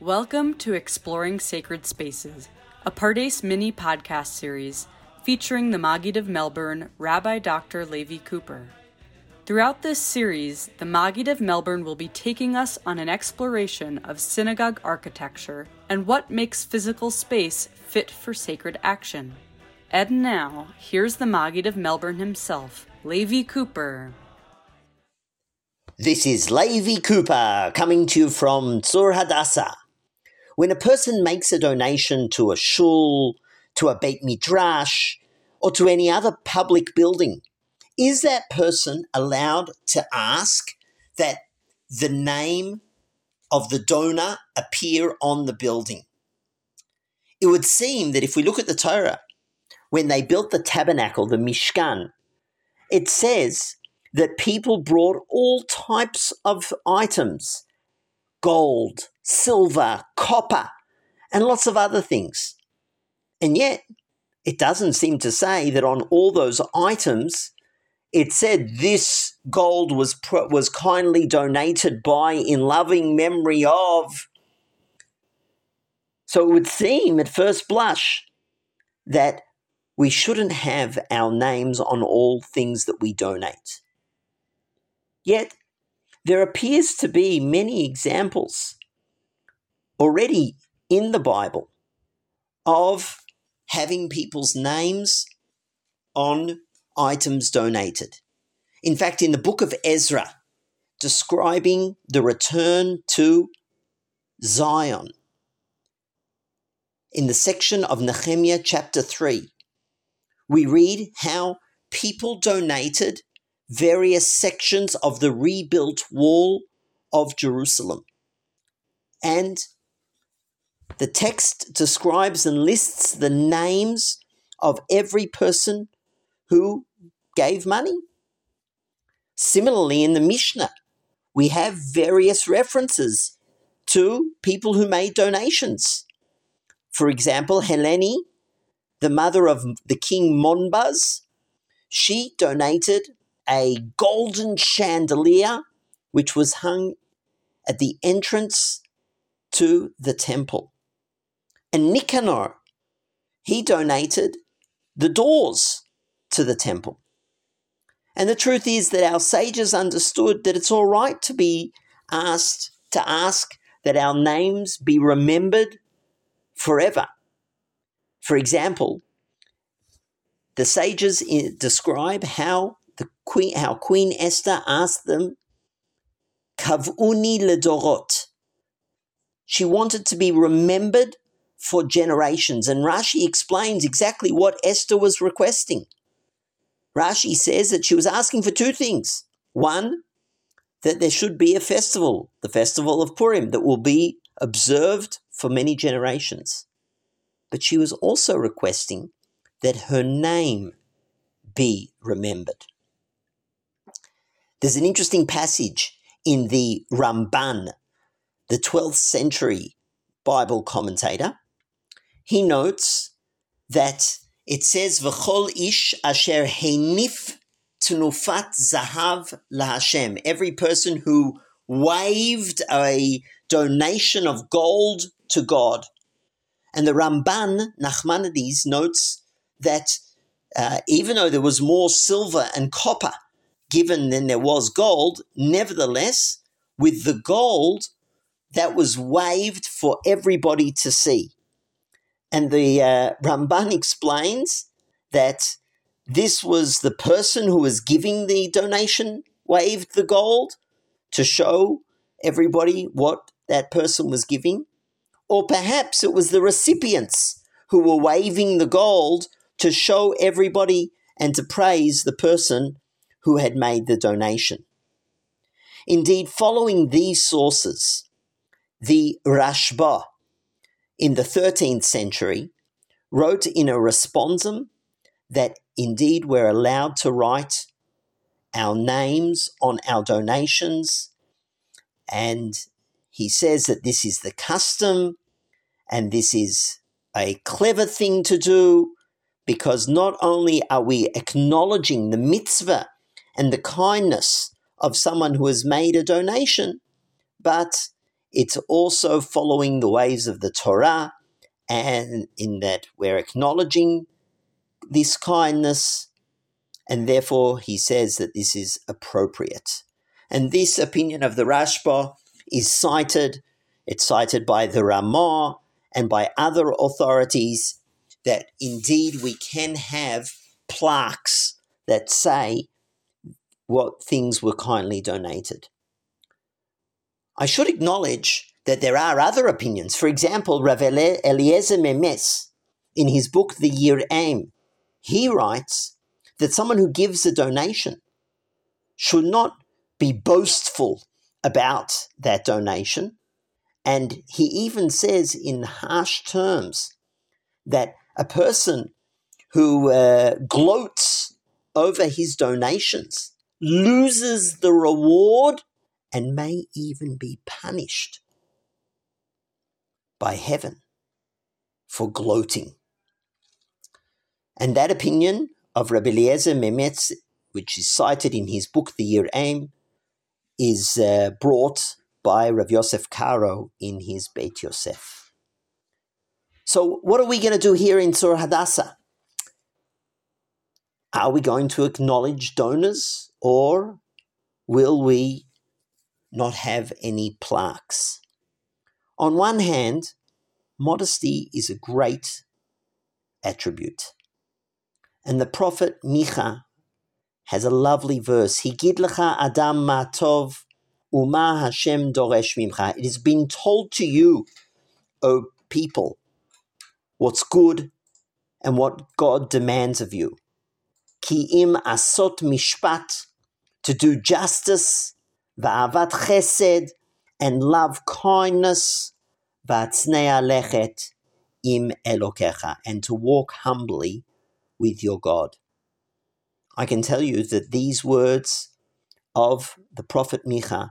Welcome to Exploring Sacred Spaces, a Pardes mini podcast series featuring the Maggid of Melbourne, Rabbi Dr. Levi Cooper. Throughout this series, the Maggid of Melbourne will be taking us on an exploration of synagogue architecture and what makes physical space fit for sacred action. And now, here's the Maggid of Melbourne himself, Levi Cooper. This is Levi Cooper coming to you from Tzur Hadassah. When a person makes a donation to a shul, to a Beit Midrash, or to any other public building, is that person allowed to ask that the name of the donor appear on the building? It would seem that if we look at the Torah, when they built the tabernacle, the Mishkan, it says that people brought all types of items gold, silver, copper, and lots of other things. And yet, it doesn't seem to say that on all those items, it said this gold was pro- was kindly donated by in loving memory of. So it would seem at first blush that we shouldn't have our names on all things that we donate. Yet there appears to be many examples already in the Bible of having people's names on items donated. In fact, in the book of Ezra, describing the return to Zion, in the section of Nehemiah chapter 3, we read how people donated various sections of the rebuilt wall of Jerusalem. And the text describes and lists the names of every person who gave money. Similarly, in the Mishnah, we have various references to people who made donations. For example, Helene, the mother of the king Monbaz, she donated a golden chandelier which was hung at the entrance to the temple. And Nicanor, he donated the doors to the temple. And the truth is that our sages understood that it's all right to be asked to ask that our names be remembered forever. For example, the sages describe how the queen, how Queen Esther asked them, "Kavuni ledorot." She wanted to be remembered for generations, and Rashi explains exactly what Esther was requesting. Rashi says that she was asking for two things: one, that there should be a festival, the festival of Purim, that will be observed for many generations. But she was also requesting that her name be remembered. There's an interesting passage in the Ramban, the 12th century Bible commentator. He notes that it says, V'chol ish asher heinif tunufat zahav laHashem. Every person who waved a donation of gold to God. And the Ramban, Nachmanides, notes that uh, even though there was more silver and copper given than there was gold. Nevertheless, with the gold, that was waved for everybody to see. And the uh, Ramban explains that this was the person who was giving the donation waved the gold to show everybody what that person was giving. Or perhaps it was the recipients who were waving the gold to show everybody and to praise the person who had made the donation. Indeed, following these sources, the Rashba in the 13th century wrote in a responsum that indeed we're allowed to write our names on our donations. And he says that this is the custom and this is a clever thing to do because not only are we acknowledging the mitzvah and the kindness of someone who has made a donation, but it's also following the ways of the Torah, and in that we're acknowledging this kindness, and therefore he says that this is appropriate. And this opinion of the Rashba is cited, it's cited by the Ramah and by other authorities that indeed we can have plaques that say what things were kindly donated. I should acknowledge that there are other opinions. For example, Rav Eliezer MiMetz, in his book The Yere'im, he writes that someone who gives a donation should not be boastful about that donation. And he even says in harsh terms that a person who uh, gloats over his donations loses the reward and may even be punished by heaven for gloating. And that opinion of Rabbi Eliezer MiMetz, which is cited in his book The Yere'im, is uh, brought by Rav Yosef Karo in his Beit Yosef. So, what are we going to do here in Tzur Hadassah? Are we going to acknowledge donors or will we not have any plaques? On one hand, modesty is a great attribute. And the prophet Micha has a lovely verse. Higid lecha adam ma tov uma Hashem doresh mimcha. It has been told to you, O people, what's good and what God demands of you. Ki im asot mishpat, to do justice, va'avat chesed, and love kindness, va'atznei lechet im elokecha, and to walk humbly with your God. I can tell you that these words of the prophet Micha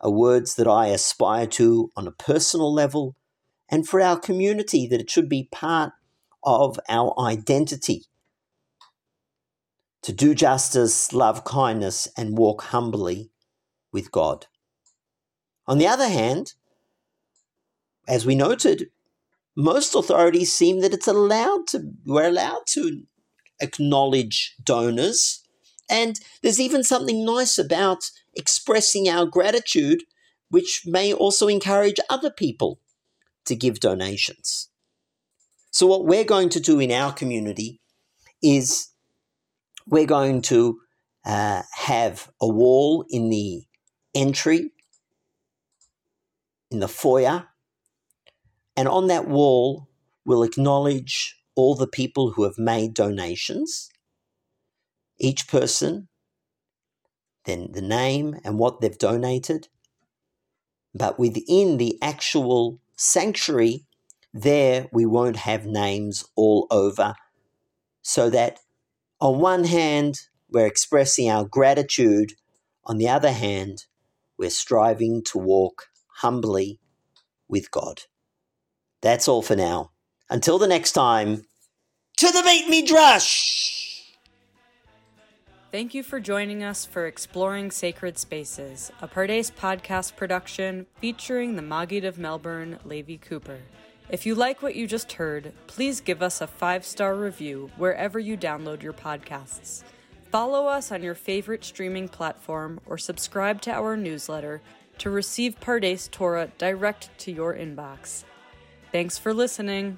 are words that I aspire to on a personal level and for our community, that it should be part of our identity to do justice, love kindness, and walk humbly with God. On the other hand, as we noted, most authorities seem that it's allowed to we're allowed to acknowledge donors and there's even something nice about expressing our gratitude which may also encourage other people to give donations so what we're going to do in our community is we're going to uh, have a wall in the entry in the foyer. And on that wall, we'll acknowledge all the people who have made donations, each person, then the name and what they've donated. But within the actual sanctuary, there we won't have names all over, so that on one hand, we're expressing our gratitude, on the other hand, we're striving to walk humbly with God. That's all for now. Until the next time, to the Beit Midrash! Thank you for joining us for Exploring Sacred Spaces, a Pardes podcast production featuring the Maggid of Melbourne, Levi Cooper. If you like what you just heard, please give us a five star review wherever you download your podcasts. Follow us on your favorite streaming platform or subscribe to our newsletter to receive Pardes Torah direct to your inbox. Thanks for listening.